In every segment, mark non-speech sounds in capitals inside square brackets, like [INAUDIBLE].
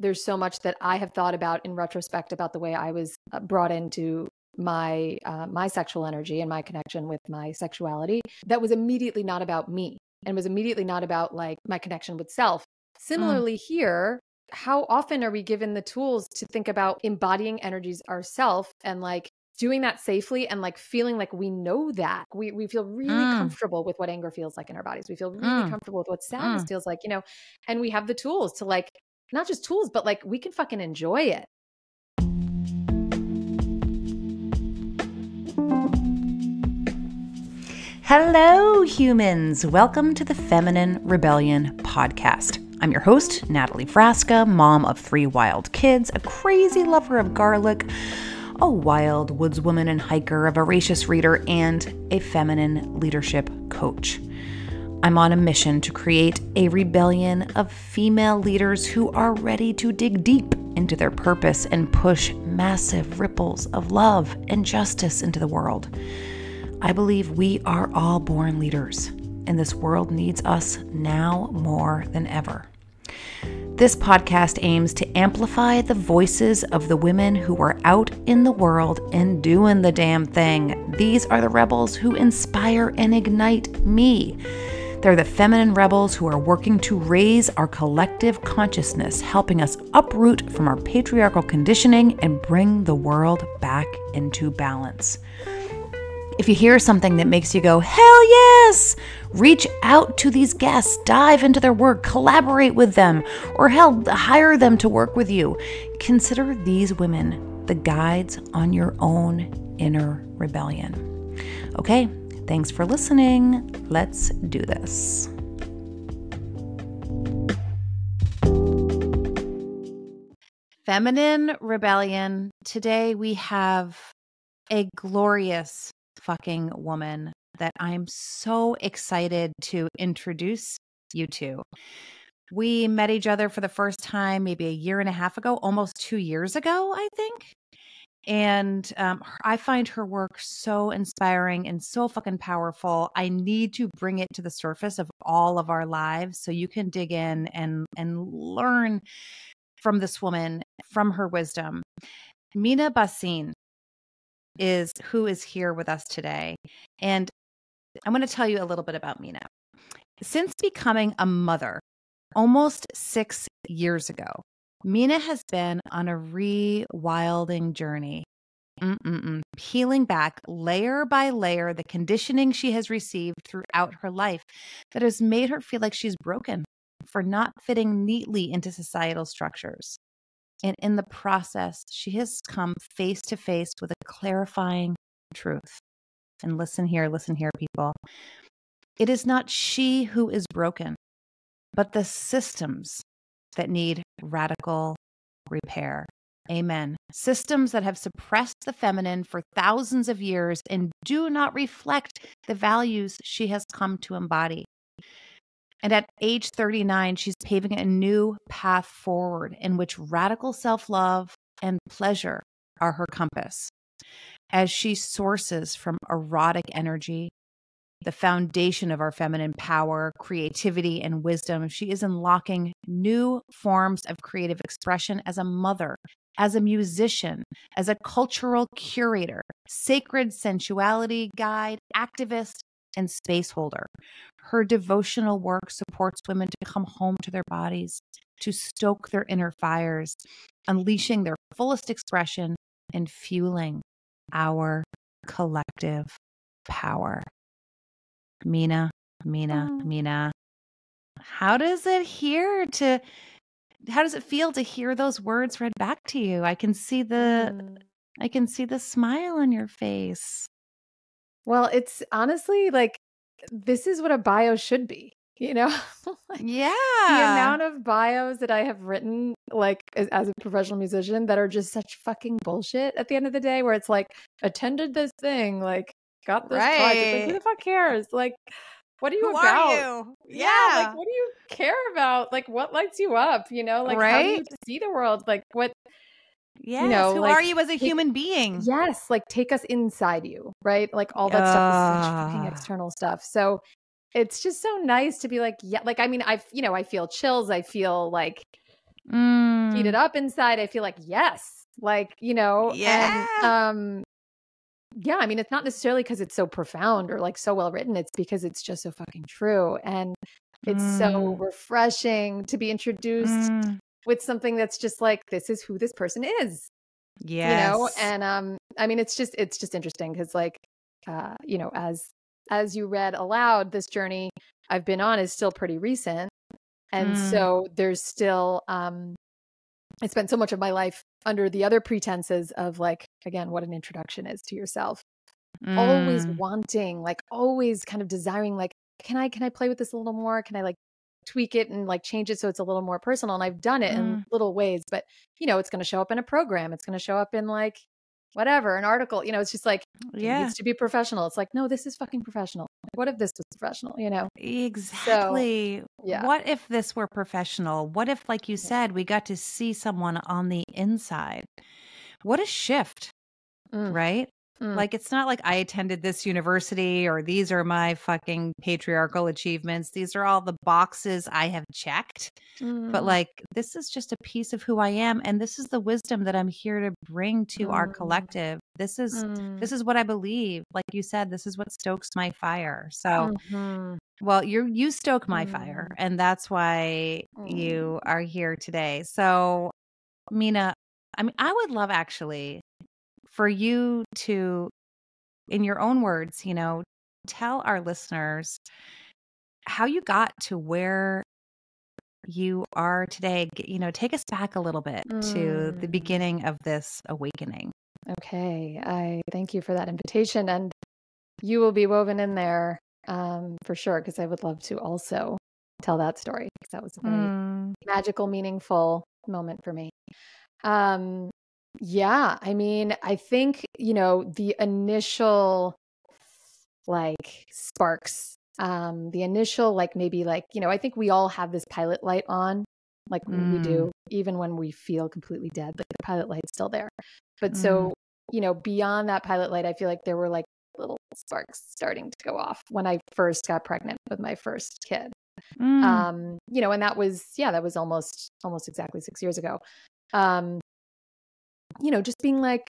there's so much that I have thought about in retrospect about the way I was uh, brought into my uh, my sexual energy and my connection with my sexuality that was immediately not about me and was immediately not about like my connection with self. Mm. Similarly, mm. here, how often are we given the tools to think about embodying energies ourselves and like doing that safely and like feeling like we know that we, we feel really mm. comfortable with what anger feels like in our bodies we feel really mm. comfortable with what sadness mm. feels like you know and we have the tools to like not just tools but like we can fucking enjoy it Hello, humans. Welcome to the Feminine Rebellion podcast. I'm your host, Natalie Frasca, mom of three wild kids, a crazy lover of garlic, a wild woodswoman and hiker, a voracious reader, and a feminine leadership coach. I'm on a mission to create a rebellion of female leaders who are ready to dig deep into their purpose and push massive ripples of love and justice into the world. I believe we are all born leaders, and this world needs us now more than ever. This podcast aims to amplify the voices of the women who are out in the world and doing the damn thing. These are the rebels who inspire and ignite me. They're the feminine rebels who are working to raise our collective consciousness, helping us uproot from our patriarchal conditioning and bring the world back into balance. If you hear something that makes you go, hell yes, reach out to these guests, dive into their work, collaborate with them, or hell, hire them to work with you. Consider these women the guides on your own inner rebellion. Okay, thanks for listening. Let's do this. Feminine Rebellion. Today we have a glorious fucking woman that I'm so excited to introduce you to. We met each other for the first time maybe a year and a half ago, almost two years ago, I think. And um, I find her work so inspiring and so fucking powerful. I need to bring it to the surface of all of our lives so you can dig in and and learn from this woman, from her wisdom. Meena Bhasin is who is here with us today. And I'm going to tell you a little bit about Meena. Since becoming a mother almost six years ago, Meena has been on a rewilding journey, Mm-mm-mm. peeling back layer by layer the conditioning she has received throughout her life that has made her feel like she's broken for not fitting neatly into societal structures. And in the process, she has come face to face with a clarifying truth. And listen here, listen here, people. It is not she who is broken, but the systems that need radical repair. Amen. Systems that have suppressed the feminine for thousands of years and do not reflect the values she has come to embody. And at age 39, she's paving a new path forward in which radical self love and pleasure are her compass. As she sources from erotic energy, the foundation of our feminine power, creativity, and wisdom, she is unlocking new forms of creative expression as a mother, as a musician, as a cultural curator, sacred sensuality guide, activist, and space holder. Her devotional work supports women to come home to their bodies, to stoke their inner fires, unleashing their fullest expression and fueling our collective power. Meena, Meena, oh. Meena. How does it hear to how does it feel to hear those words read back to you? I can see the mm. I can see the smile on your face. Well, it's honestly like this is what a bio should be, you know? [LAUGHS] like, yeah. The amount of bios that I have written, like as, as, a professional musician, that are just such fucking bullshit at the end of the day, where it's like, attended this thing, like, got this right. project. Like, who the fuck cares? Like, what are you who about? Are you? Yeah. yeah. Like, what do you care about? Like, what lights you up? You know, like, right? how do you see the world? Like, what Yes. You know, Who like, are you as a take, human being? Yes. Like take us inside you, right? Like all that uh. stuff is such fucking external stuff. So it's just so nice to be like, yeah, like I mean, I've you know, I feel chills. I feel like Mm. heated up inside, I feel like yes, like you know, Yeah. and um, yeah. I mean, it's not necessarily because it's so profound or like so well written. It's because it's just so fucking true, and it's so Mm. refreshing to be introduced Mm. with something that's just like this is who this person is Yes. you know and um i mean it's just it's just interesting because like uh you know as as you read aloud this journey i've been on is still pretty recent and Mm. so there's still um i spent so much of my life under the other pretenses of like again what an introduction is to yourself always Mm. wanting like always kind of desiring like can i can i play with this a little more can i like tweak it and like change it so it's a little more personal and i've done it Mm. in little ways but you know it's going to show up in a program it's going to show up in like whatever an article you know it's just like it Yeah. needs to be professional it's like no this is fucking professional what if this was professional you know Exactly. yeah What if this were professional? What if, like you said, we got to see someone on the inside? What a shift, Mm, right? Mm, Like, it's not like I attended this university or these are my fucking patriarchal achievements. These are all the boxes I have checked. But, mm, like, this is just a piece of who I am. And this is the wisdom that I'm here to bring to our Mm. collective. This is. mm, This is what I believe. Like you said, this is what stokes my fire. So, mhm, well, you you stoke my fire, Mm. and that's why you are here today. So, Meena, I mean, I would love actually for you to, in your own words, you know, tell our listeners how you got to where you are today. You know, take us back a little bit to the Mm. beginning of this awakening. okay i thank you for that invitation and you will be woven in there um for sure because i would love to also tell that story because that was a very Mm. magical meaningful moment for me um yeah i mean i think you know the initial like sparks um the initial like maybe like you know i think we all have this pilot light on like we Mm. do even when we feel completely dead like the pilot light's still there but Mm. so you know beyond that pilot light i feel like there were like little sparks starting to go off when i first got pregnant with my first kid Mm. um you know and that was yeah that was almost almost exactly six years ago um you know just being like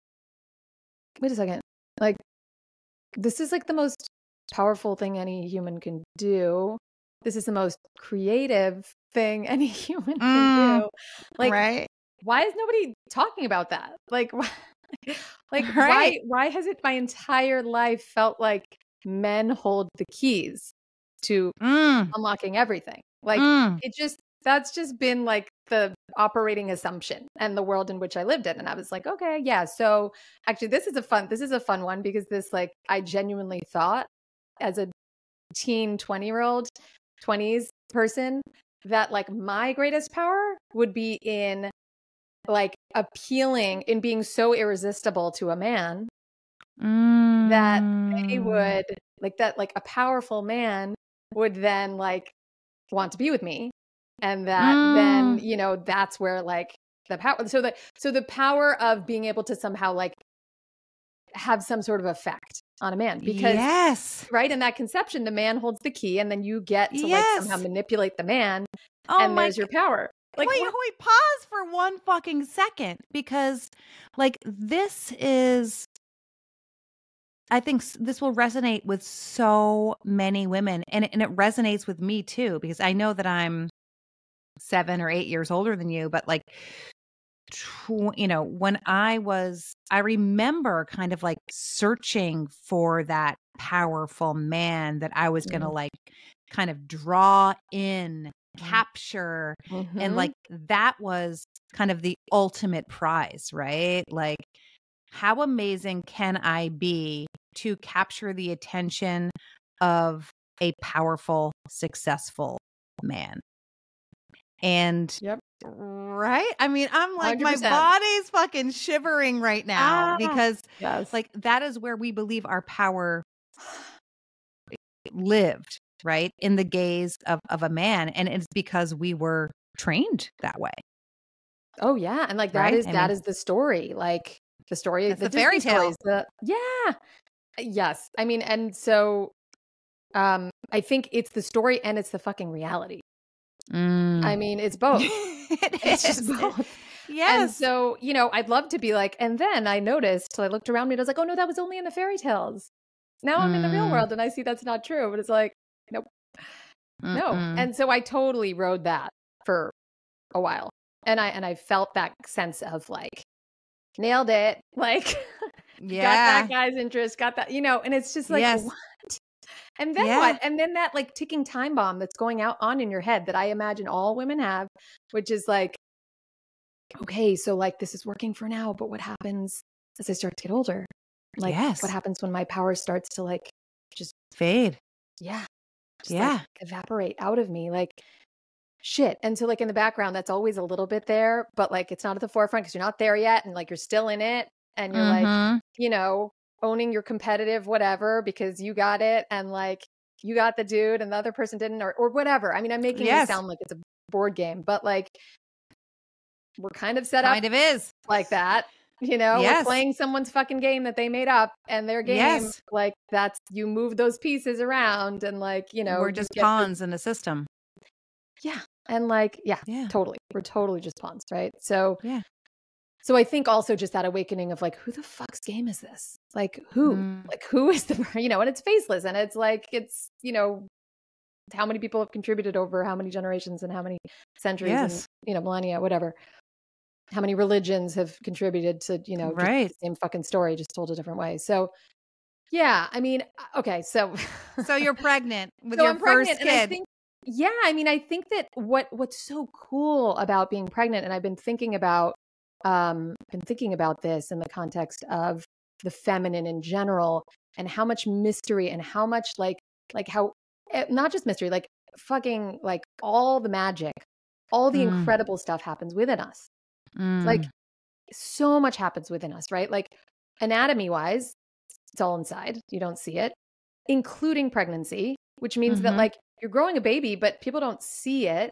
wait a second like this is like the most powerful thing any human can do. This is the most creative thing [LAUGHS] any human can Mm, do. Like right? why is nobody talking about that? Like [LAUGHS] why, like [LAUGHS] why why has it my entire life felt like men hold the keys to Mm, unlocking everything? Like mm. it just that's just been like the operating assumption and the world in which I lived in. And I was like, okay, yeah. So actually this is a fun this is a fun one because this like I genuinely thought as a teen 20 year old 20s person that like my greatest power would be in like appealing in being so irresistible to a man that they Mm. would like that like a powerful man would then like want to be with me and that then Mm. you know that's where like the power so the so the power of being able to somehow like have some sort of effect on a man because yes. right in that conception the man holds the key and then you get to like somehow manipulate the man Oh and my there's your power like wait, what- wait, pause for one fucking second because like this is I think this will resonate with so many women and it, and it resonates with me too because I know that I'm 7 or 8 years older than you but like tw- you know when I was I remember kind of like searching for that powerful man that I was going to Mhm. like kind of draw in Mhm. capture Mhm. and like that was kind of the ultimate prize right like how amazing can i be to capture the attention of a powerful successful man and Yep. right i mean i'm like my 100%. body's fucking shivering right now Ah. because yes like that is where we believe our power lived right in the gaze of, of a man and it's because we were trained that way Oh yeah, and like that Right? is I that mean- is the story. Like the story, That's the Disney fairy tale. The, yeah, yes. I mean, and so, um, I think it's the story and it's the fucking reality. Mm. I mean, it's [LAUGHS] both. it it's is. just both. Yes. And so, you know, I'd love to be like, and then I noticed, I looked around me and I was like, oh no, that was only in the fairy tales. Now I'm in the real Mm. world and I see that's not true. But it's like, no. Mm-mm. And so I totally rode that for a while. And I and I felt that sense of like, nailed it. [LAUGHS] Like yeah. [LAUGHS] got that guy's interest, got that, you know, and it's just like Yes. And then Yeah. what? And then that like ticking time bomb that's going out on in your head that I imagine all women have, which is like, okay, so like this is working for now, but what happens as I start to get older? Like Yes. what happens when my power starts to like just Fade. yeah, just Yeah. like evaporate out of me? Like shit. And so like in the background, that's always a little bit there, but like it's not at the forefront because you're not there yet and like you're still in it and you're like, Mhm. you know, owning your competitive whatever because you got it and like you got the dude and the other person didn't or or whatever. I mean, I'm making Yes. it sound like it's a board game, but like we're kind of set up kind of is. like that. You know, Yes. we're playing someone's fucking game that they made up and their game Yes. like that's you move those pieces around and like, you know, We're just get the- pawns in the system. Yeah. And like yeah, Yeah. totally. We're totally just pawns, right? So Yeah. So I think also just that awakening of like, who the fuck's game is this? Like who? Mm. Like who is the [LAUGHS] you know? And it's faceless, and it's like it's you know, how many people have contributed over how many generations and how many centuries and Yes. you know millennia, whatever. How many religions have contributed to you know Right. the same fucking story, just told a different way. So yeah, I mean, okay, so So you're [LAUGHS] pregnant with so your I'm pregnant, first and I kid. think, yeah, I mean, I think that what what's so cool about being pregnant, and I've been thinking about, um, been thinking about this in the context of the feminine in general, and how much mystery and how much like like how eh, not just mystery, like fucking like all the magic, all the Mm. incredible stuff happens within us. Like Mm. so much happens within us, right? Like anatomy wise, it's all inside. You don't see it, including pregnancy, which means that Mhm. like you're growing a baby, but people don't see it.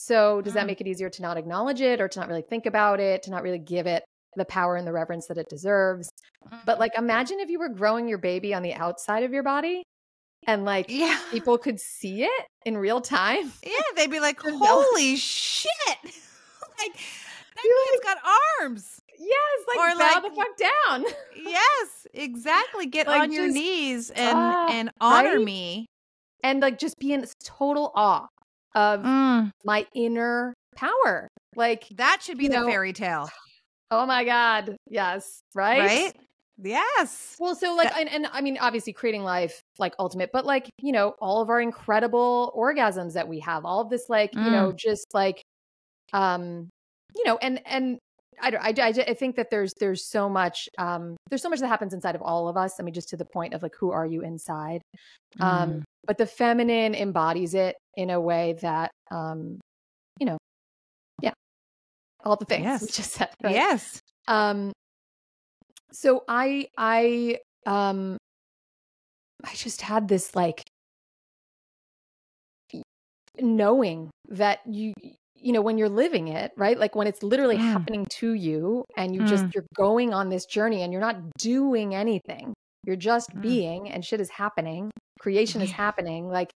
So does that Mm. make it easier to not acknowledge it or to not really think about it, to not really give it the power and the reverence that it deserves? But like imagine if you were growing your baby on the outside of your body and like yeah. people could see it in real time. [LAUGHS] Yeah, they'd be like, [LAUGHS] "Holy shit!" [LAUGHS] like that kid's got arms. Yes, like Or, bow like, the fuck down. Yes, exactly. Get Like, on your just- knees and ah, and honor right? me. and like just be in total awe of Mm, my inner power. Like, that should be the know, fairy tale, oh my God. Yes. Right. right? Yes. Well, so like, That- and, and I mean, obviously creating life, like ultimate, but like, you know, all of our incredible orgasms that we have, all of this, like, you know, just like, um, you know, and, and, I, don't- I, I, I think that there's there's so much um there's so much that happens inside of all of us. I mean, just to the point of like who are you inside? Um, Mm. But the feminine embodies it in a way that um you know yeah all the things [LAUGHS] we Yes. just said right? Yes. um so i i um i just had this like knowing that you you know when you're living it right like when it's literally Mm. happening to you and you just Mm. you're going on this journey and you're not doing anything you're just Mm. being and shit is happening creation is happening like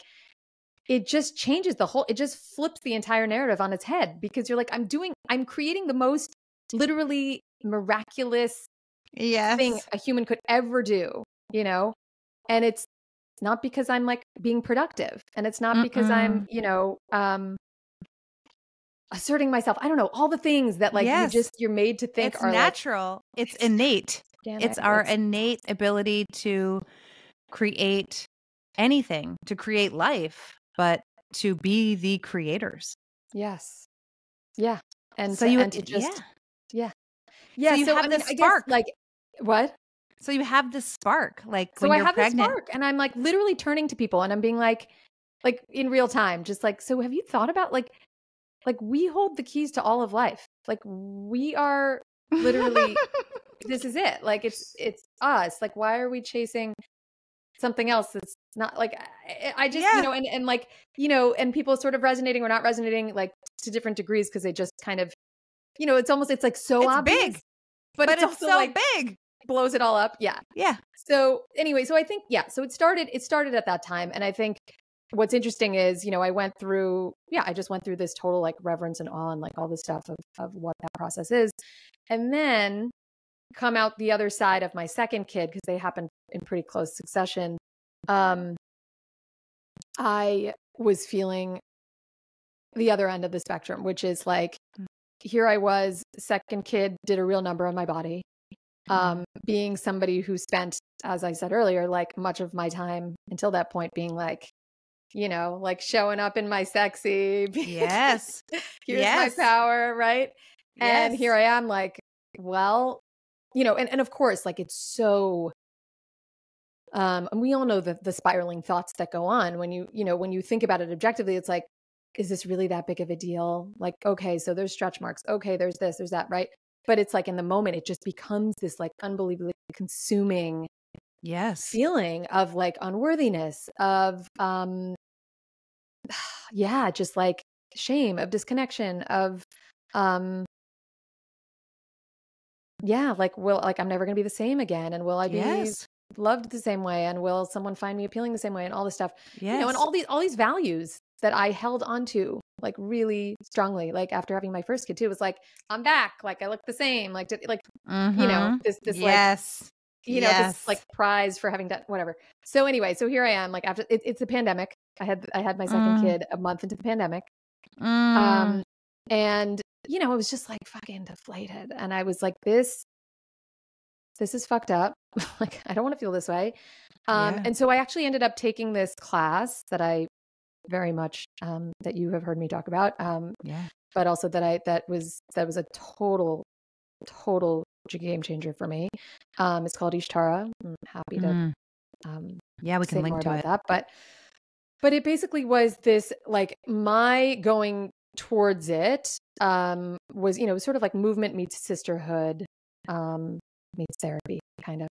it just changes the whole it just flips the entire narrative on its head because you're like i'm doing i'm creating the most literally miraculous Yes. thing a human could ever do you know and it's not because i'm like being productive and it's not because i'm you know um asserting myself i don't know all the things that like Yes. you just you're made to think it's are natural. it's innate. like, damn It's it, our it's- innate ability to create anything, to create life, but to be the creators. yes yeah and so to, you and to just yeah. yeah yeah So you so have I mean, this I guess, spark. like what So you have this spark, like so when I you're have pregnant. this spark, and I'm like literally turning to people, and I'm being like, like in real time, just like, so have you thought about like, like we hold the keys to all of life. Like we are literally, [LAUGHS] this is it. Like it's it's us. Like why are we chasing something else that's not like I, I just Yeah. you know and and like you know and people sort of resonating or not resonating like to different degrees because they just kind of you know it's almost it's like so It's obvious, big, but, but it's, it's also so like big. blows it all up. Yeah. Yeah. So anyway, so I think yeah, so it started it started at that time and I think what's interesting is, you know, I went through, yeah, I just went through this total like reverence and awe and like all this stuff of, of what that process is. And then come out the other side of my second kid, because they happened in pretty close succession. Um, I was feeling the other end of the spectrum, which is like, mm. here I was, second kid did a real number on my body. Mm-hmm. Um, being somebody who spent, as I said earlier, like much of my time until that point being like, you know, like showing up in my sexy. [LAUGHS] Yes. Here's yes. my power, right? Yes. And here I am, like, well, you know, and, and of course, like it's so um, and we all know the the spiraling thoughts that go on when you, you know, when you think about it objectively, it's like, is this really that big of a deal? Like, okay, so there's stretch marks. Okay, there's this, there's that, right? But it's like in the moment, it just becomes this like unbelievably consuming yes feeling of like unworthiness, of um [SIGHS] yeah, just like shame, of disconnection, of um yeah, like will like I'm never gonna be the same again. And will I be yes. loved the same way? And will someone find me appealing the same way and all this stuff? Yes. You know, and all these all these values that I held onto like really strongly. Like after having my first kid too, it was like, I'm back. Like I look the same. Like like mm-hmm. you know, this this yes. like you know, yes. this like prize for having done whatever. So anyway, so here I am, like after it, it's a pandemic. I had I had my second mm. kid a month into the pandemic. Mm. Um and you know, it was just like fucking deflated. And I was like, this this is fucked up. [LAUGHS] like I don't want to feel this way. Um Yeah. and so I actually ended up taking this class that I very much um that you have heard me talk about. Um Yeah. but also that I that was that was a total total game changer for me. Um it's called Ishtara. I'm happy to Mm. um Yeah, we can link more to about it. that. But but it basically was this like my going towards it um was you know sort of like movement meets sisterhood um meets therapy kind of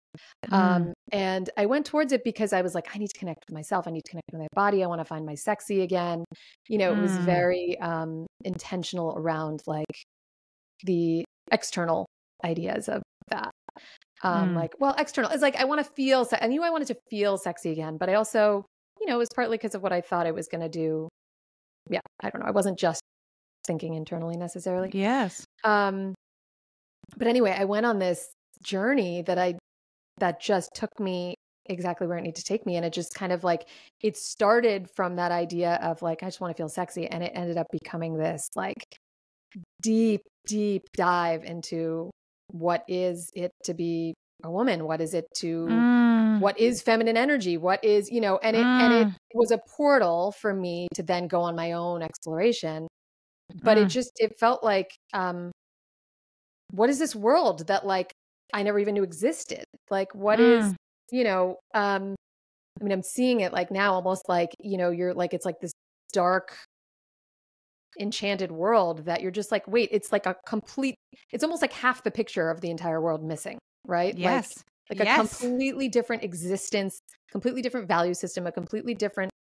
Mm. um and i went towards it because i was like i need to connect with myself i need to connect with my body i want to find my sexy again you know it was Mm. very um intentional around like the external ideas of that um Mm. like well external it's like i want to feel se- i knew i wanted to feel sexy again but i also you know it was partly because of what i thought i was going to do yeah i don't know i wasn't just thinking internally necessarily Yes. um but anyway i went on this journey that i that just took me exactly where it needed to take me and it just kind of like it started from that idea of like i just want to feel sexy and it ended up becoming this like deep deep dive into what is it to be a woman what is it to Mm. what is feminine energy what is you know and it and it Mm. was a portal for me to then go on my own exploration but it Mm. just it felt like um what is this world that like i never even knew existed like what is Mm. you know um i mean i'm seeing it like now almost like you know you're like it's like this dark enchanted world that you're just like wait it's like a complete it's almost like half the picture of the entire world missing right like Yes. like a Yes. completely different existence completely different value system a completely different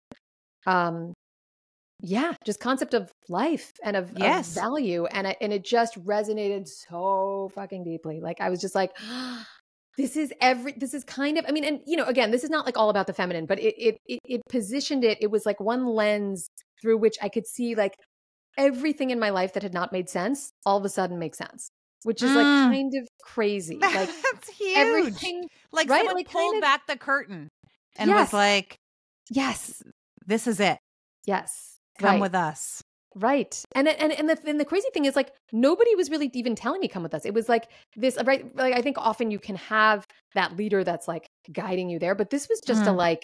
um yeah just concept of life and of, of Yes. value and I, and it just resonated so fucking deeply like i was just like [GASPS] this is every this is kind of i mean and you know again this is not like all about the feminine but it it it, it positioned it it was like one lens through which i could see like everything in my life that had not made sense all of a sudden makes sense which is like Mm. kind of crazy [LAUGHS] like That's huge. everything like right? someone Like, pulled kind of- back the curtain and Yes. was like, yes "This is it. yes Come right. with us." Right. And and and the and the crazy thing is like nobody was really even telling me come with us. It was like this right like I think often you can have that leader that's like guiding you there, but this was just a Mm. like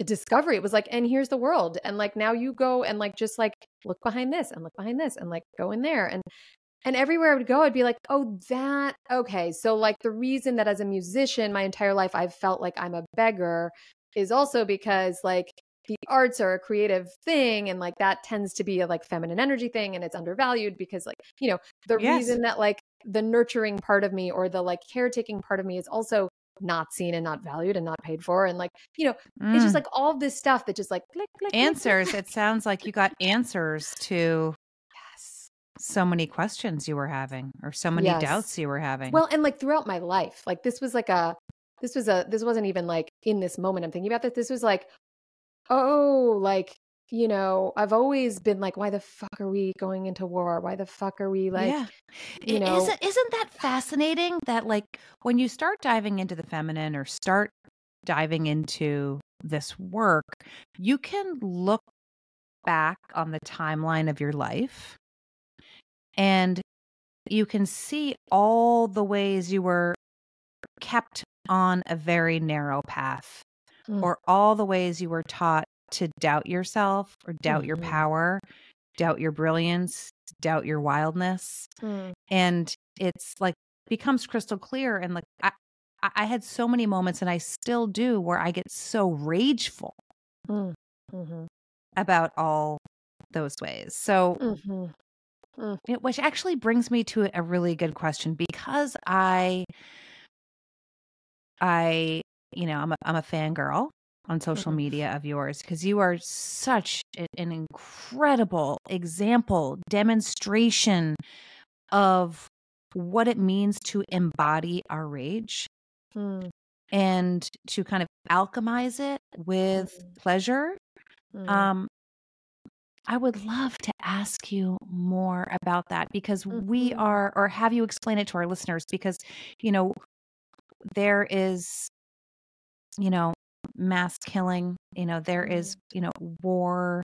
a discovery. It was like and here's the world and like now you go and like just like look behind this and look behind this and like go in there and and everywhere I would go I'd be like, "Oh, that okay." So like the reason that as a musician my entire life I've felt like I'm a beggar is also because like the arts are a creative thing and like that tends to be a like feminine energy thing and it's undervalued because like you know the Yes. reason that like the nurturing part of me or the like caretaking part of me is also not seen and not valued and not paid for and like you know it's just Mm. like all this stuff that just like click, click, answers. click. It sounds like you got answers to yes so many questions you were having or so many Yes. doubts you were having. well and like throughout my life like this was like a this was a this wasn't even like in this moment i'm thinking about this this was like oh, like, you know, I've always been like, why the fuck are we going into war? Why the fuck are we like, yeah. you know, isn't isn't that fascinating that like when you start diving into the feminine or start diving into this work, you can look back on the timeline of your life and you can see all the ways you were kept on a very narrow path Mm. or all the ways you were taught to doubt yourself or doubt your Mhm. power, doubt your brilliance, doubt your wildness Mm, and it's like becomes crystal clear and like I, I had so many moments and I still do where I get so rageful mm, mhm, about all those ways. So mhm. it- which actually brings me to a really good question because I I you know, I'm a I'm a fangirl on social Mhm. media of yours because you are such an incredible example, demonstration of what it means to embody our rage Mm, and to kind of alchemize it with Mhm. pleasure. mm, Um, I would love to ask you more about that because we Mhm. are, or have you explain it to our listeners because, you know, there is, you know, mass killing, you know, there is, you know, war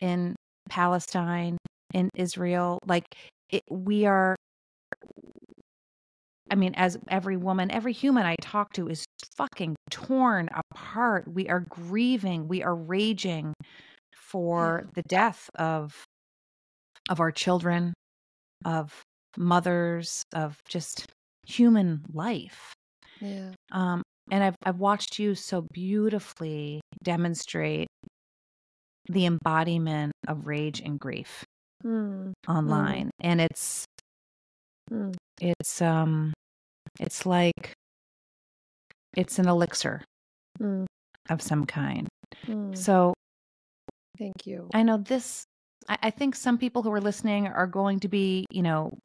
in Palestine, in Israel. Like, it, we are, I mean, as every woman, every human I talk to is fucking torn apart. We are grieving, we are raging for the death of of our children, of mothers, of just human life. yeah. Um, and I've I've watched you so beautifully demonstrate the embodiment of rage and grief Mm, online, and it's mm, it's um it's like it's an elixir mm, of some kind. mm. So Thank you. I know this. I, I think some people who are listening are going to be, you know,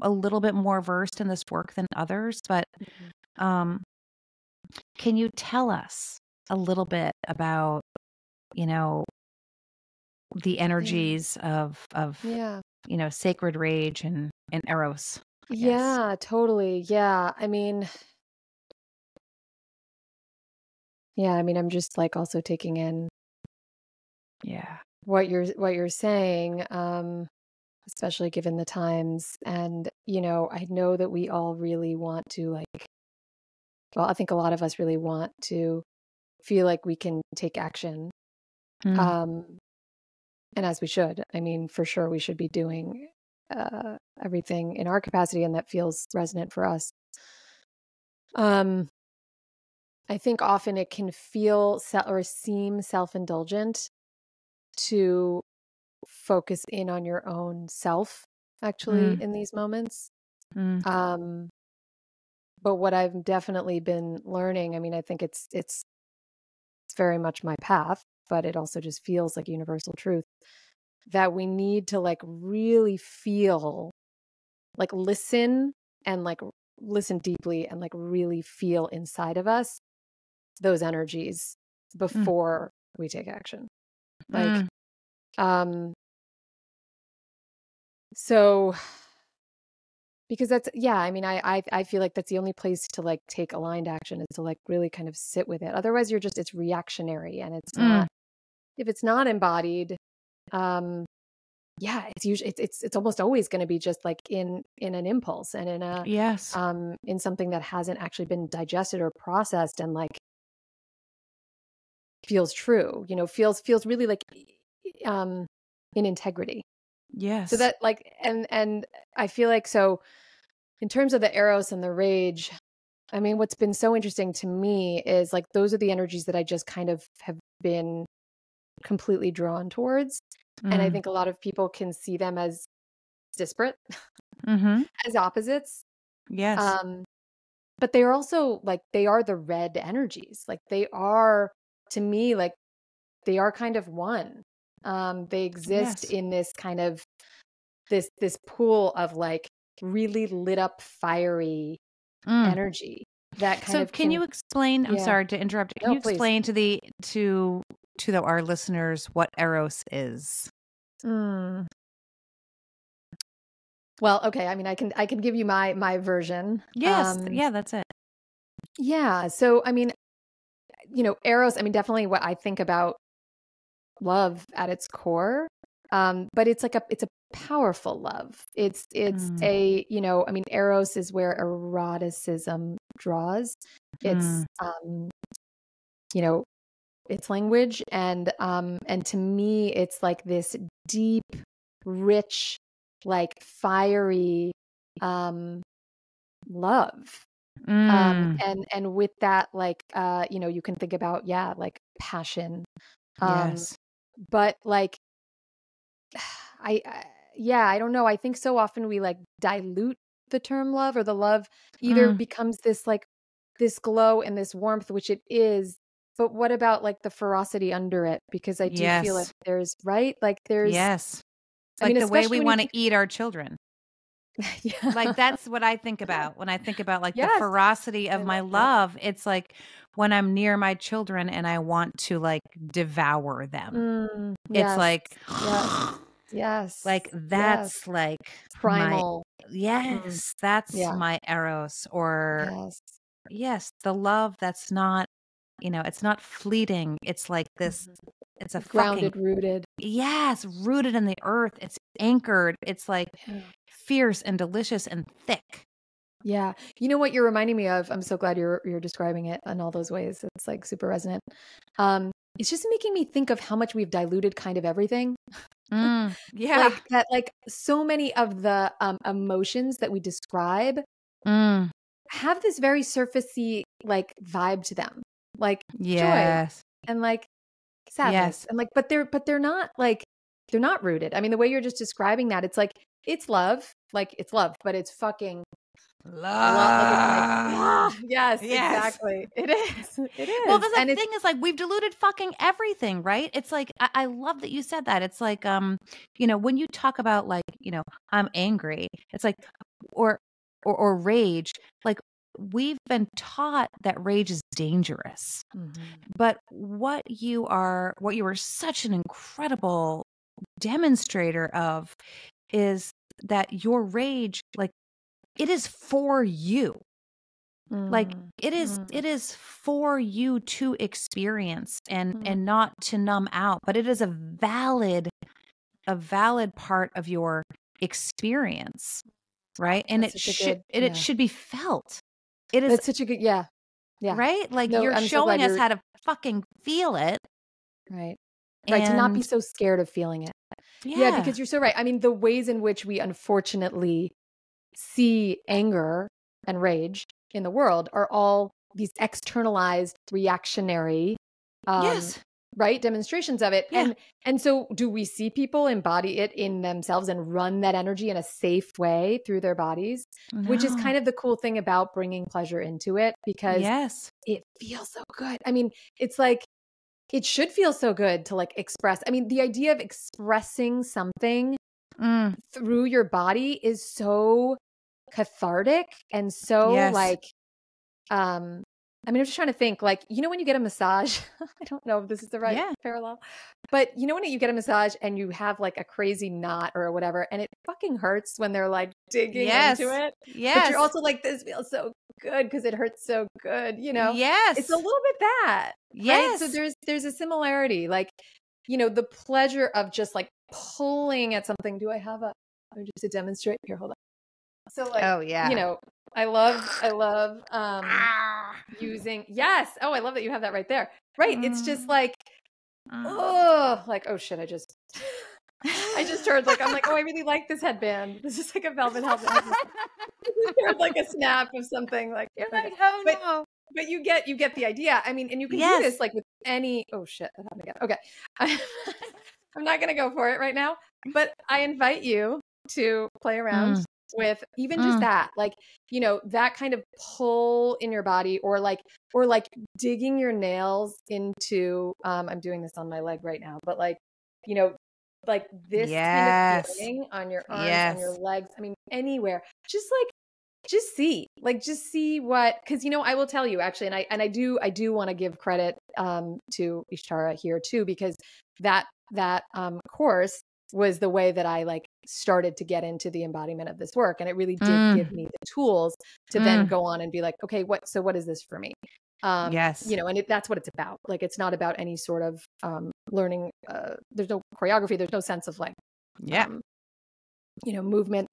a little bit more versed in this work than others. But Mhm. um, can you tell us a little bit about, you know, the energies of of Yeah. you know sacred rage and and eros? I guess. Yeah, totally. Yeah. I mean, yeah, I mean, I'm just like also taking in Yeah. what you're what you're saying, um, especially given the times. And, you know, I know that we all really want to like, well, I think a lot of us really want to feel like we can take action. Mm. Um, and as we should. I mean, for sure, we should be doing uh, everything in our capacity, and that feels resonant for us. Um, I think often it can feel se- or seem self indulgent to focus in on your own self, actually, Mm. in these moments. Mm. Um, but what I've definitely been learning, I mean, I think it's it's it's very much my path, but it also just feels like universal truth that we need to like really feel like listen and like listen deeply and like really feel inside of us those energies before we take action. Like Mm. um so because that's yeah i mean I, I i feel like that's the only place to like take aligned action is to like really kind of sit with it otherwise you're just it's reactionary and it's Mm. not if it's not embodied um yeah it's usually it's it's, it's almost always going to be just like in in an impulse and in a yes. um in something that hasn't actually been digested or processed and like feels true you know feels feels really like um in integrity yes. so that like and and i feel like so in terms of the eros and the rage i mean what's been so interesting to me is like those are the energies that i just kind of have been completely drawn towards and i Mm. think a lot of people can see them as disparate Mhm. [LAUGHS] as opposites Yes. um but they're also like they are the red energies like they are to me like they are kind of one um they exist Yes. in this kind of this this pool of like really lit up fiery Mm. energy that kind so of can, you explain i'm yeah. sorry to interrupt can No, you please. explain to the to to the, our listeners what eros is Mm. Well, okay. I mean, I can I can give you my my version. yes Um, yeah that's it Yeah. So, I mean, you know, Eros, I mean, definitely what I think about love at its core. Um, but it's like a it's a powerful love. It's it's Mm. a, you know, I mean, Eros is where eroticism draws. It's Mm. um, you know, it's language and um and to me it's like this deep, rich, like fiery um love um Mm. and and with that like uh you know you can think about yeah like passion um yes but like [SIGHS] I, I yeah i don't know i think so often we like dilute the term love or the love either Mm. becomes this like this glow and this warmth which it is but what about like the ferocity under it because i do feel like there's right like there's yes I like mean, the way we want to think- eat our children [LAUGHS] yeah like that's what I think [LAUGHS] about when I think about like Yes. the ferocity of I my love that. love. It's like when I'm near my children and I want to like devour them. Mm, It's yes, like yes. yes [GASPS] like yes. that's like my primal yes, that's Yeah. my eros or yes yes, the love that's not you know, it's not fleeting. It's like this it's a Mm-hmm. grounded fucking rooted yes, rooted in the earth. It's anchored. It's like fierce and delicious and thick. Yeah. You know what you're reminding me of? I'm so glad you're you're describing it in all those ways. It's like super resonant. Um it's just making me think of how much we've diluted kind of everything. Mm, [LAUGHS] yeah. Like that like so many of the um emotions that we describe Mm, have this very surfacey like vibe to them. Like yes. and like sadness. Yes. And like but they're but they're not like they're not rooted. I mean the way you're just describing that it's like it's love, like it's love, but it's fucking Love. [LAUGHS] yes, Yes. exactly. It is. It is. Well, the and thing is like we've diluted fucking everything, right? It's like I, I love that you said that. It's like um, you know, when you talk about like, you know, I'm angry, it's like or or, or rage, like we've been taught that rage is dangerous. But what you are what you are such an incredible demonstrator of is that your rage like it is for you like Mm, it is mm. it is for you to experience and Mm. and not to numb out but it is a valid a valid part of your experience right and That's it should yeah. it should be felt it is That's such a good yeah. yeah. right like No, you're I'm so showing us you're- how to fucking feel it Right. Right. To not be so scared of feeling it. yeah, Yeah. because you're so right. I mean, the ways in which we unfortunately see anger and rage in the world are all these externalized reactionary um, yes. right demonstrations of it Yeah. and and so do we see people embody it in themselves and run that energy in a safe way through their bodies which is kind of the cool thing about bringing pleasure into it because yes. it feels so good. I mean it's like it should feel so good to like express i mean the idea of expressing something Mm, through your body is so cathartic and so Yes. like um I mean, I'm just trying to think, like, you know, when you get a massage, [LAUGHS] I don't know if this is the right Yeah. parallel, but you know, when you get a massage and you have like a crazy knot or whatever, and it fucking hurts when they're like digging Yes. into it. yes But you're also like, this feels so good because it hurts so good, you know? yes It's a little bit that. right? yes So there's there's a similarity. Like, you know, the pleasure of just like pulling at something. Do I have a or just to demonstrate here? Hold on. So like oh yeah you know, I love I love um Ah. using yes. Oh, I love that you have that right there. Right. It's just Mm. like, Mm. oh like, oh shit, I just I just heard like I'm like, oh, I really like this headband. This is like a velvet headband. Heard like a snap of something like You're like, oh But- no. but you get you get the idea. I mean, and you can Yes. do this like with any. Oh shit, that happened again. Okay, [LAUGHS] I'm not gonna go for it right now. But I invite you to play around Mm. with even just Mm. that, like you know, that kind of pull in your body, or like or like digging your nails into. Um, I'm doing this on my leg right now, but like you know. Like this kind Yes. of feeling on your arms, Yes. on your legs. I mean, anywhere. Just like just see like just see what because you know i will tell you actually and i and i do i do want to give credit um to ishtara here too because that that um course was the way that i like started to get into the embodiment of this work and it really did Mm. give me the tools to then go on and be like okay what so what is this for me um Yes. you know and it, that's what it's about like it's not about any sort of um learning uh there's no choreography there's no sense of like yeah. um, you know movement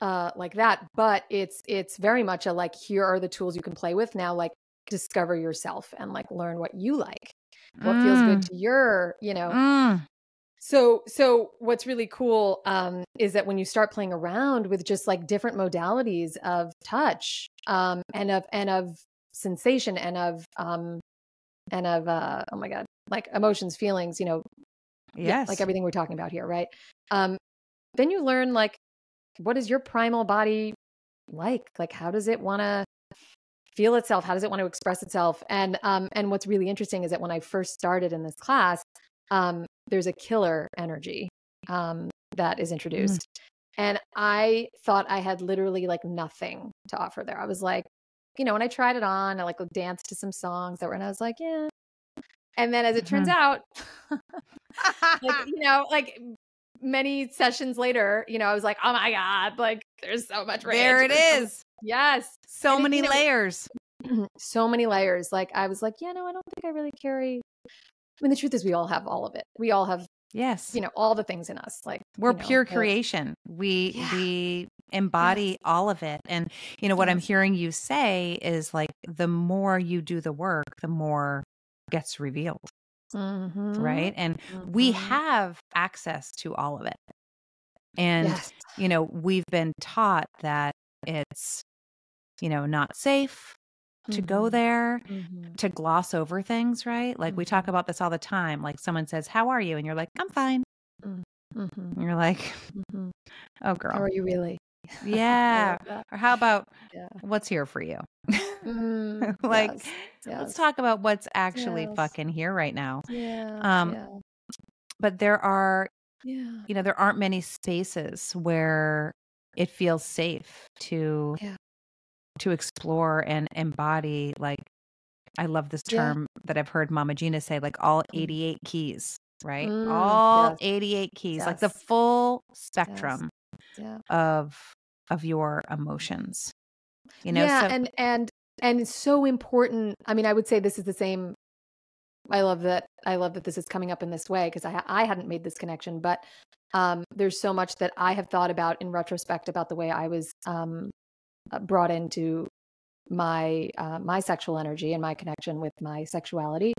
uh like that but it's it's very much a like here are the tools you can play with now like discover yourself and like learn what you like what feels good to your you know Mm. so so what's really cool um is that when you start playing around with just like different modalities of touch um and of and of sensation and of um and of uh oh my god like emotions feelings you know Yes. like everything we're talking about here, right? Um, then you learn like what is your primal body like? Like how does it want to feel itself? How does it want to express itself? And um, and what's really interesting is that when I first started in this class, um, there's a killer energy um, that is introduced, and I thought I had literally like nothing to offer there. I was like, you know, when I tried it on, I like danced to some songs that were, and I was like, yeah. And then as it turns out, [LAUGHS] like [LAUGHS] you know like many sessions later you know i was like oh my god like there's so much range. there it is. yes So And it- many you know, layers. Mm-hmm. so many layers like i was like yeah no i don't think i really carry i mean the truth is we all have all of it we all have Yes. you know all the things in us like We're you know, pure creation. We Yeah. we embody all of it. And you know what I'm hearing you say is like the more you do the work, the more gets revealed, Mhm. right? And we Mhm. have access to all of it. And yes you know, we've been taught that it's you know, not safe to go Mhm. there. Mhm. to gloss over things, right? Like we talk Mhm. about this all the time. Like someone says, "How are you?" and you're like, "I'm fine." And you're like. "Oh, how girl, are you really [LAUGHS] yeah." Or how about yeah what's here for you? Mhm. [LAUGHS] like, Yes. let's talk about what's actually Yes. fucking here right now. yeah Um, yeah But there are, yeah you know, there aren't many spaces where it feels safe to Yeah. to explore and embody like I love this Yeah. term that I've heard Mama Gena say, like all Mm. 88 keys, right? Mm, all yes. 88 keys, like the full spectrum yeah of of your emotions. You know, yeah so and and and it's so important i mean i would say this is the same i love that i love that this is coming up in this way because i i hadn't made this connection but um there's so much that i have thought about in retrospect about the way i was um uh, brought into my uh, my sexual energy and my connection with my sexuality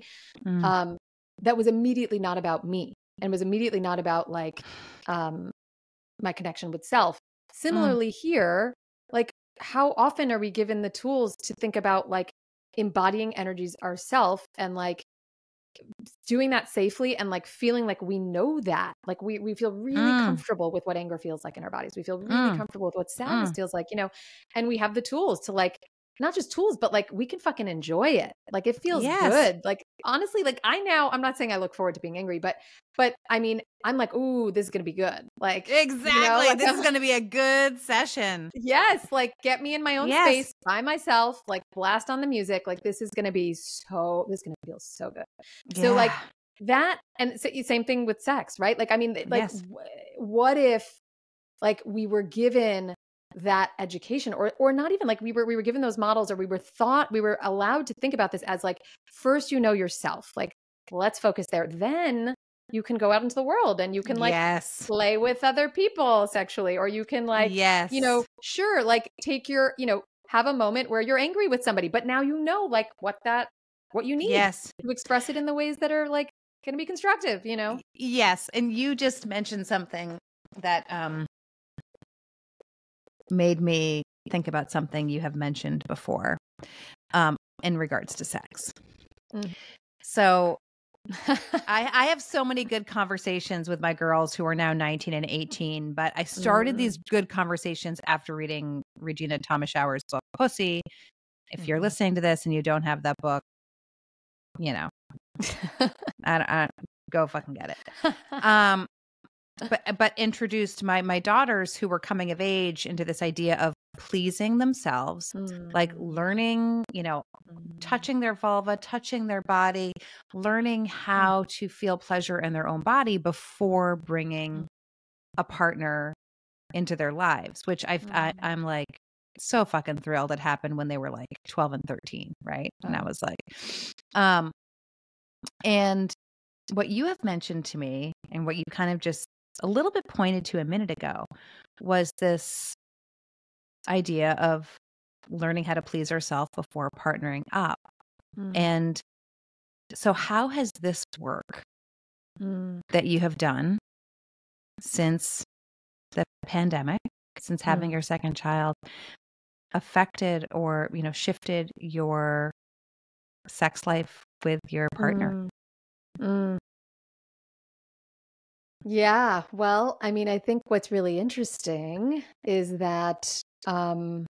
Mm. um that was immediately not about me and was immediately not about like um my connection with self similarly here like how often are we given the tools to think about like embodying energies ourself and like doing that safely and like feeling like we know that like we we feel really Mm. comfortable with what anger feels like in our bodies we feel really Mm. comfortable with what sadness Mm. feels like you know and we have the tools to like not just tools but like we can fucking enjoy it like it feels Yes. good like honestly like i now i'm not saying i look forward to being angry but but i mean i'm like ooh this is gonna be good like you know, Exactly. like, this I'm- is [LAUGHS] going to be a good session. Yes, like get me in my own Yes. space by myself, like blast on the music. Like this is going to be so this is going to feel so good. So, like, That and so, same thing with sex, right? Like I mean like Yes. wh- what if like we were given that education or or not even like we were we were given those models or we were thought we were allowed to think about this as like first you know yourself. Like let's focus there. Then you can go out into the world and you can like yes. play with other people sexually or you can like yes. you know, sure, like take your, you know, have a moment where you're angry with somebody, but now you know like what that what you need Yes. to express it in the ways that are like going to be constructive, you know. Yes, and you just mentioned something that um made me think about something you have mentioned before um in regards to sex. Mm. So [LAUGHS] I, I have so many good conversations with my girls who are now 19 and 18, but I started Mm. these good conversations after reading Regena Thomashauer's book, Pussy. If you're Mhm. listening to this and you don't have that book, you know, [LAUGHS] I, I, go fucking get it. [LAUGHS] Um, but but introduced my my daughters who were coming of age into this idea of pleasing themselves, like Mm. learning, you know, Mm. touching their vulva, touching their body, learning how to feel pleasure in their own body before bringing a partner into their lives, which I've, I, Mm. I'm like so fucking thrilled it happened when they were like 12 and 13, right? And I Oh. was like, um, and what you have mentioned to me and what you kind of just a little bit pointed to a minute ago was this idea of learning how to please ourselves before partnering up. Mm. And so, how has this work Mm. that you have done since the pandemic, since having Mm. your second child, affected or, you know, shifted your sex life with your partner? Yeah, well, I mean, I think what's really interesting is that um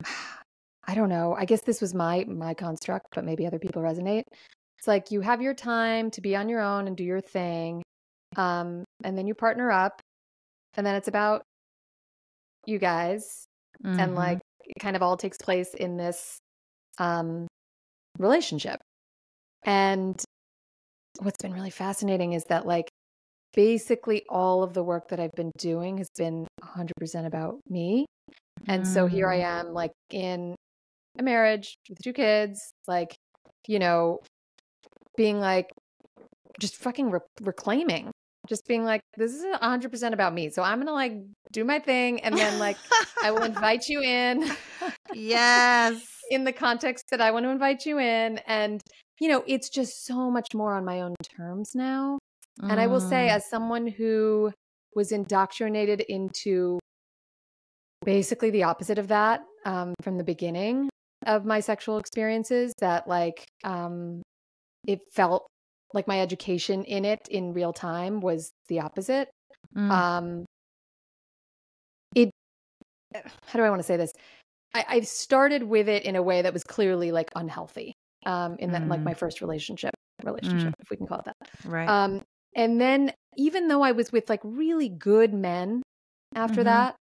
[SIGHS] I don't know. I guess this was my my construct, but maybe other people resonate. It's like you have your time to be on your own and do your thing. Um and then you partner up and then it's about you guys and Mhm. like it kind of all takes place in this um relationship. And what's been really fascinating is that like basically all of the work that I've been doing has been 100% about me. And so here I Mm. am like in a marriage with two kids, like you know, being like just fucking re- reclaiming, just being like this is 100% about me. So I'm going to like do my thing and then like I will [LAUGHS] invite you in. [LAUGHS] yes. in the context that I want to invite you in. And, you know, it's just so much more on my own terms now. And I will say, Mm. as someone who was indoctrinated into basically the opposite of that um, from the beginning of my sexual experiences, that like um, it felt like my education in it in real time was the opposite. Mm. Um, it, [SIGHS] how do I want to say this? I, I started with it in a way that was clearly like unhealthy. Um, in that, like Mm. my first relationship, relationship, if we can call it that. right. Um, and then even though I was with like really good men after Mhm. that,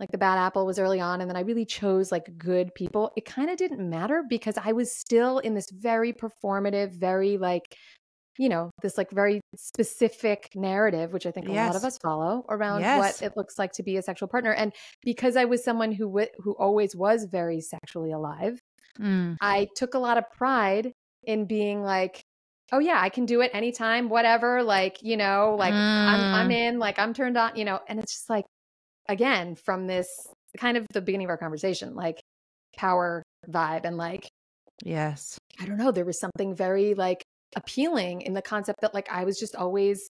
like the bad apple was early on, and then I really chose like good people, it kind of didn't matter because I was still in this very performative, very like, you know, this like very specific narrative, which I think a lot of us follow around Yes. what it looks like to be a sexual partner. And because I was someone who w- who always was very sexually alive, Mm. I took a lot of pride in being like, oh yeah, I can do it anytime, whatever. Like, you know, like I'm I'm Mm. in, like I'm turned on, you know, and it's just like again, from this kind of the beginning of our conversation, like power vibe and like, Yes. I don't know, there was something very like appealing in the concept that like I was just always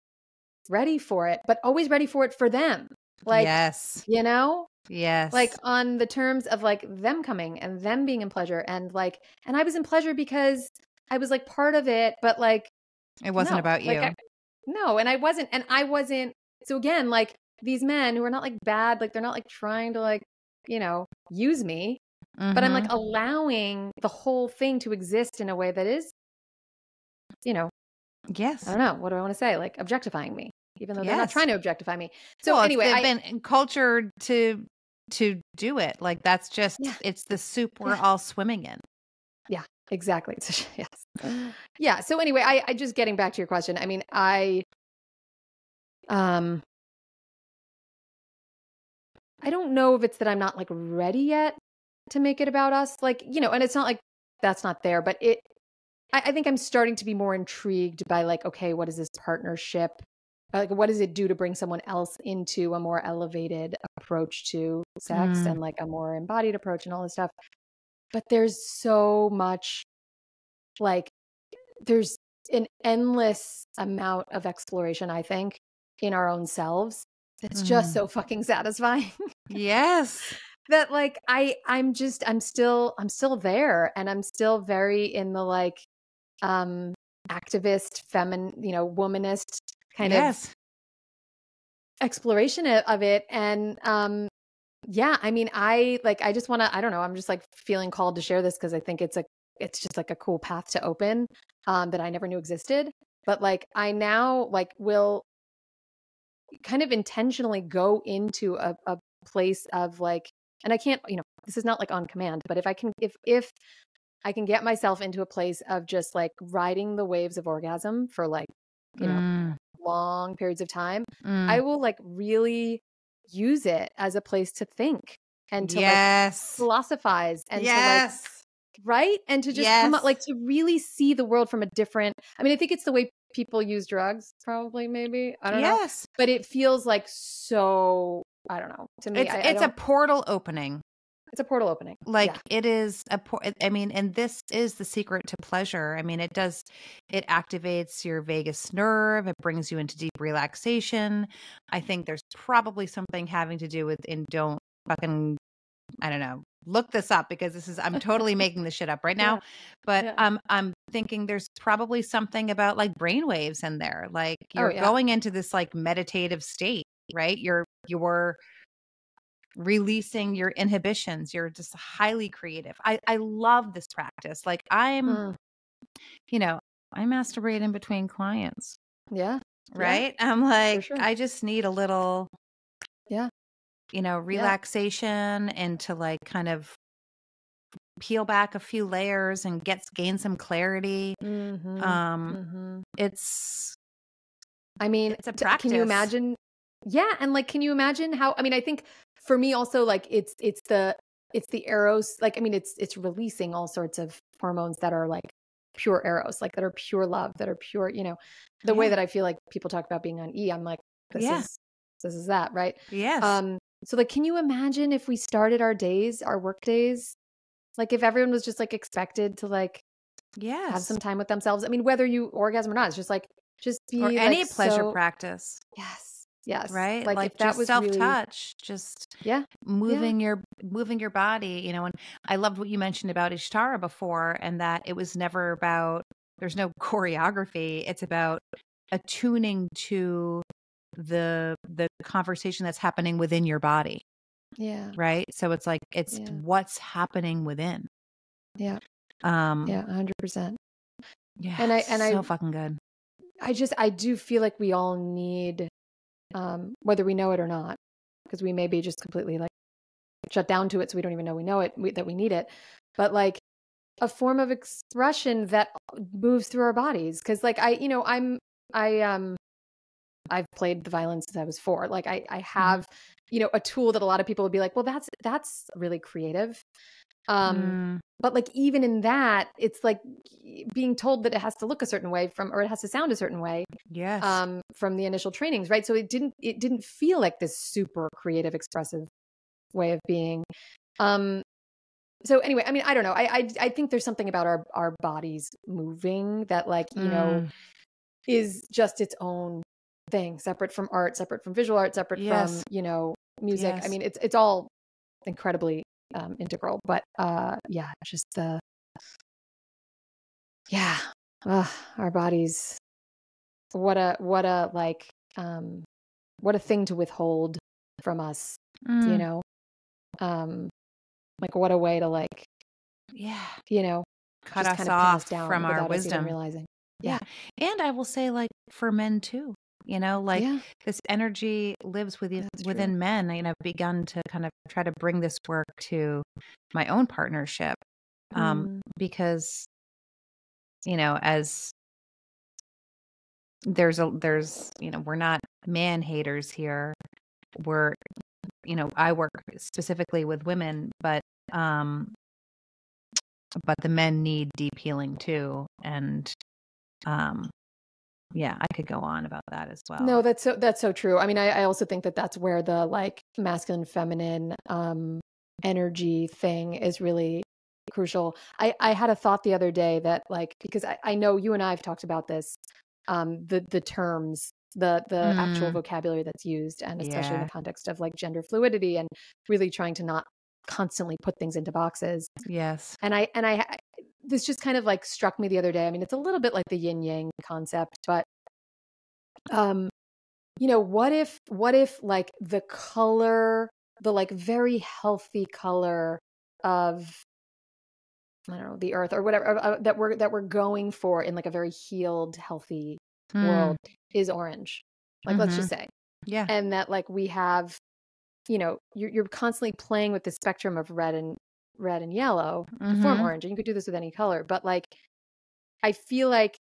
ready for it, but always ready for it for them. Like, yes. you know? Yes. like on the terms of like them coming and them being in pleasure and like and i was in pleasure because i was like part of it but like it wasn't no, about you. like, I- no and i wasn't and i wasn't so again like these men who are not like bad like they're not like trying to like you know use me but i'm like mm-hmm. allowing the whole thing to exist in a way that is you know yes. i don't know what do i want to say like objectifying me even though they're not trying to objectify me so well, anyway they've I, been cultured to to do it. Like that's just Yeah. it's the soup we're Yeah. all swimming in. Exactly. [LAUGHS] Yes. Yeah. So anyway, I, I just getting back to your question. I mean, I um I don't know if it's that I'm not like ready yet to make it about us. Like, you know, and it's not like that's not there, but it I, I think I'm starting to be more intrigued by like, okay, what is this partnership? Like what does it do to bring someone else into a more elevated approach to sex Mm. and like a more embodied approach and all this stuff? But there's so much like there's an endless amount of exploration i think in our own selves it's just Mm. so fucking satisfying [LAUGHS] Yes. that like i i'm just i'm still i'm still there and i'm still very in the like um activist feminine you know womanist kind of exploration of it and um yeah i mean i like i just want to i don't know i'm just like feeling called to share this because i think it's a it's just like a cool path to open um that i never knew existed but like i now like will kind of intentionally go into a, a place of like and I can't, you know, this is not like on command, but if I can if if I can get myself into a place of just like riding the waves of orgasm for like, you know, Mm, long periods of time, mm. I will like really use it as a place to think and to like philosophize and to like yes. right and to just come up like to really see the world from a different i mean i think it's the way people use drugs probably maybe i don't know yes. but it feels like so i don't know to me It's I, I it's a portal opening. It's a portal opening like Yeah. it is a por- i mean and this is the secret to pleasure i mean it does it activates your vagus nerve it brings you into deep relaxation i think there's probably something having to do with and don't fucking i don't know look this up because this is i'm totally [LAUGHS] making this shit up right now Yeah. but Yeah. um i'm thinking there's probably something about like brain waves in there like Oh, you're yeah. going into this like meditative state right you're you're releasing your inhibitions you're just highly creative i i love this practice like i'm Mm, you know i masturbate in between clients yeah Yeah, right i'm like sure. i just need a little Yeah. you know relaxation and to like kind of peel back a few layers and get gain some clarity Mhm, um mhm. it's i mean it's a t- can you imagine yeah and like can you imagine how i mean i think for me also like it's it's the it's the eros like i mean it's it's releasing all sorts of hormones that are like pure eros like that are pure love that are pure you know the way that i feel like people talk about being on e i'm like this Yeah. is this is that right? Yes. Um so like can you imagine if we started our days our work days? Like if everyone was just like expected to like yeah have some time with themselves i mean whether you orgasm or not it's just like just be or like, any pleasure so- practice. Yes yes right like, like, just was self really touch just Yeah. moving your moving your body you know and i loved what you mentioned about ishtara before and that it was never about there's no [LAUGHS] choreography it's about attuning to the the conversation that's happening within your body yeah right so it's like it's Yeah. what's happening within Yeah. um yeah 100% yeah And I- and I- so fucking good i just i do feel like we all need um whether we know it or not because we may be just completely like shut down to it so we don't even know we know it we, that we need it. But like a form of expression that moves through our bodies because like i you know i'm i um i've played the violin since i was four like i i have you know a tool that a lot of people would be like well that's that's really creative um Mm, but like even in that it's like being told that it has to look a certain way from or it has to sound a certain way yes. um from the initial trainings right? So it didn't it didn't feel like this super creative expressive way of being. Um so anyway i mean i don't know. I i, I think there's something about our our bodies moving that like you know Mm, is just its own thing separate from art separate from visual art separate from you know music. I mean it's it's all incredibly um integral but uh yeah just the yeah. Ugh, our bodies. What a what a like um what a thing to withhold from us you mm, know? Um like what a way to like yeah. you know cut just us kind of pin off us down from our wisdom. realizing. Yeah. And I will say, like, for men too, you know, like yeah this energy lives within That's true. within men. And I've begun to kind of try to bring this work to my own partnership. Um, Mm, because, you know, as there's a there's, you know, we're not man haters here. We're, you know, I work specifically with women, but um but the men need deep healing too. And um yeah, I could go on about that as well. No, that's so that's so true. I mean, I, I also think that that's where the like masculine feminine um energy thing is really crucial. I I had a thought the other day that like because I, I know you and I have talked about this um the the terms the the actual Mm. vocabulary that's used and especially in the context of like gender fluidity and really trying to not constantly put things into boxes. yes. And I and I- this just kind of like struck me the other day. I mean, it's a little bit like the yin yang concept, but um you know, what if what if like the color, the like very healthy color of I don't know, the earth or whatever uh, that we're that we're going for in like a very healed, healthy Mm, world is orange. Like let's just say. yeah. And that like we have you know, you're you're constantly playing with the spectrum of red and red and yellow to Mhm. form orange, and you could do this with any color. But like, I feel like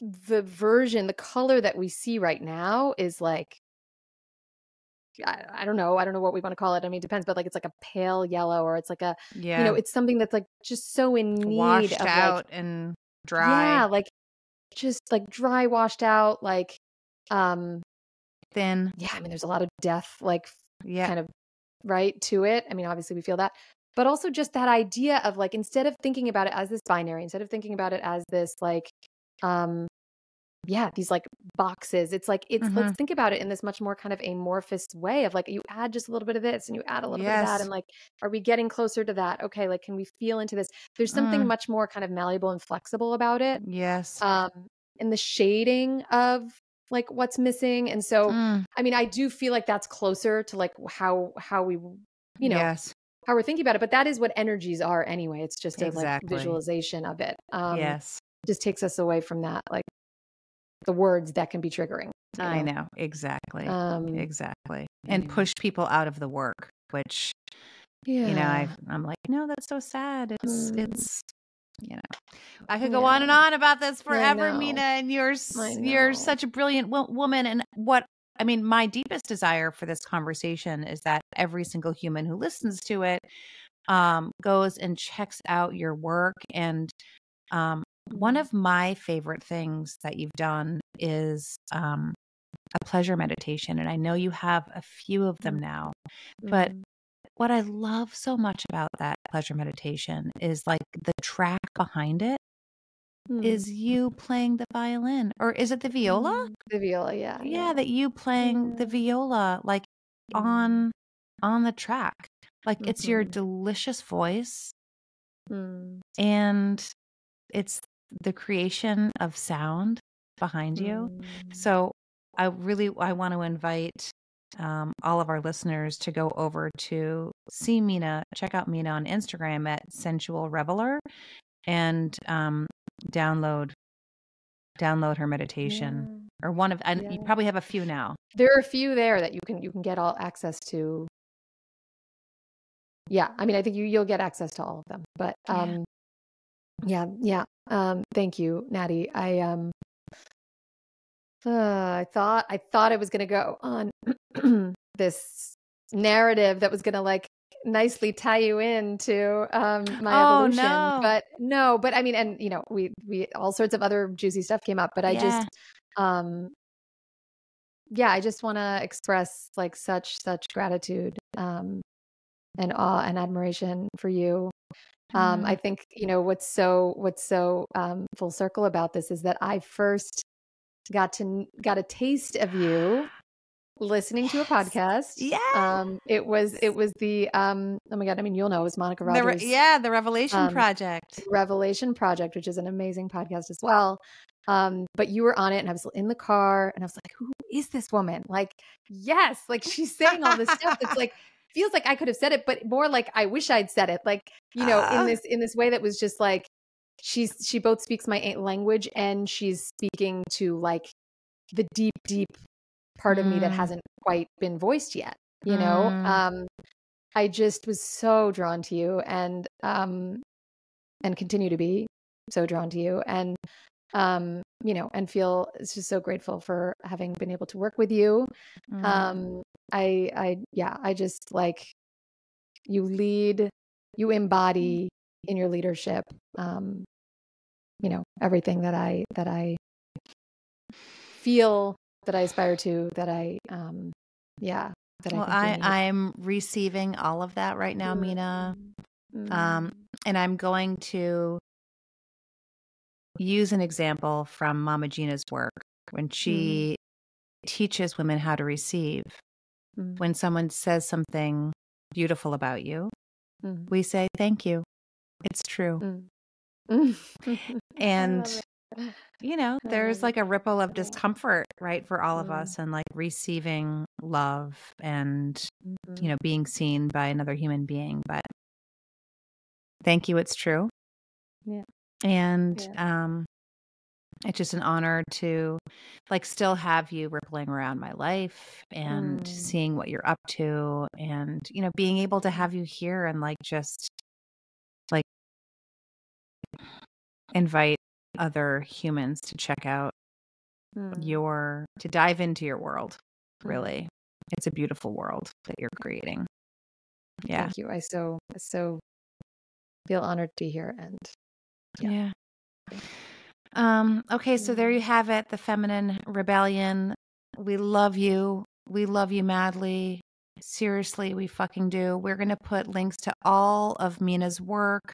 the version, the color that we see right now is like. I, I don't know. I don't know what we want to call it. I mean, it depends, but like it's like a pale yellow, or it's like a Yeah. you know, it's something that's like just so in need washed of like out and dry, yeah, like just like dry, washed out, like um thin. yeah, I mean there's a lot of death like Yeah. kind of right to it. I mean, obviously we feel that. But also just that idea of like instead of thinking about it as this binary, instead of thinking about it as this like um yeah, these like boxes. It's like it's Mhm. let's think about it in this much more kind of amorphous way of like you add just a little bit of this and you add a little bit of that and like are we getting closer to that? Okay, like can we feel into this? There's something Mm. much more kind of malleable and flexible about it. Yes. Um and the shading of like what's missing. And so Mm. I mean, I do feel like that's closer to like how how we you know yes. How we're thinking about it. But that is what energies are anyway. It's just a like visualization of it. Um yes. just takes us away from that like the words that can be triggering. you I know. Exactly. Um exactly. And push people out of the work, which yeah. you know, I I'm like, no, that's so sad. It's Mm. it's you know, I could go on and on about this forever. Meena. And you're you're such a brilliant wo- woman. And what I mean, my deepest desire for this conversation is that every single human who listens to it um, goes and checks out your work. And um, one Mm-hmm. of my favorite things that you've done is um, a pleasure meditation, and I know you have a few of them now. but Mhm. what I love so much about that pleasure meditation is like the track behind it is Mm. you playing the violin or is it the viola? Mm. the viola, yeah. Yeah, that you playing the viola like Mm. on on the track. Like it's your Mhm. delicious voice Mm. and it's the creation of sound behind you. Mm. So I really I want to invite um, all of our listeners to go over to see Meena, check out Meena on Instagram at Sensual Reveler, and um, download download her meditation or one of and you probably have a few now. There are a few there that you can you can get all access to. Yeah, I mean, I think you you'll get access to all of them. But Yeah. um, yeah, yeah. Um, thank you, Natty. I um, uh, I thought I thought I was gonna go on [CLEARS THROAT] this narrative that was gonna like nicely tie you into um my Oh, evolution no. but no but i mean and you know we we all sorts of other juicy stuff came up but i Yeah. just um yeah i just want to express like such such gratitude um and awe and admiration for you um Mm. i think you know what's so what's so um full circle about this is that i first got to got a taste of you listening to a podcast Yeah. um it was it was the um oh my god i mean you'll know it was monica The re- rogers yeah, the Revelation um, Project. Revelation Project, which is an amazing podcast as well. Um, but you were on it, and I was in the car, and I was like, "Who is this woman?" Like, yes, like she's saying all this stuff. It's like [LAUGHS] feels like I could have said it, but more like I wish I'd said it. Like, you know, Ah. in this in this way that was just like she's she both speaks my language and she's speaking to like the deep, deep part of me that Mm. hasn't quite been voiced yet. You know, Mm. um, I just was so drawn to you, and um, and continue to be so drawn to you and um you know and feel just so grateful for having been able to work with you Mm. um i i yeah i just like you lead you embody in your leadership um you know everything that i that i feel that i aspire to that i um yeah that well, i I I'm receiving all of that right now, Meena. Mm. Um, and I'm going to use an example from Mama Gena's work when she teaches women how to receive. Mm. When someone says something beautiful about you, Mm. we say, Thank you. It's true. Mm. [LAUGHS] Mm. And. You know, there's like a ripple of discomfort, right, for all of Mm. us and like receiving love and, Mhm. you know, being seen by another human being. But thank you. It's true. Yeah. And Yeah. um, it's just an honor to like still have you rippling around my life and Mm. seeing what you're up to and you know being able to have you here and like just like invite other humans to check out Mm. your to dive into your world Mm. really it's a beautiful world that you're creating yeah Thank you. I so I so feel honored to be here and Yeah. Um, okay, so there Mm. you have it, the feminine rebellion. We love you. We love you madly. Seriously, we fucking do. We're going to put links to all of Meena's work.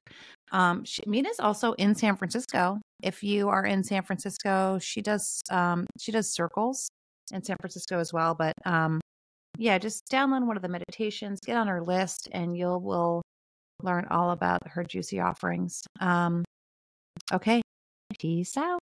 Um, she, Meena's also in San Francisco. If you are in San Francisco, she does um, she does circles in San Francisco as well. But um, yeah, just download one of the meditations, get on her list, and you'll will learn all about her juicy offerings. Um, okay, peace out.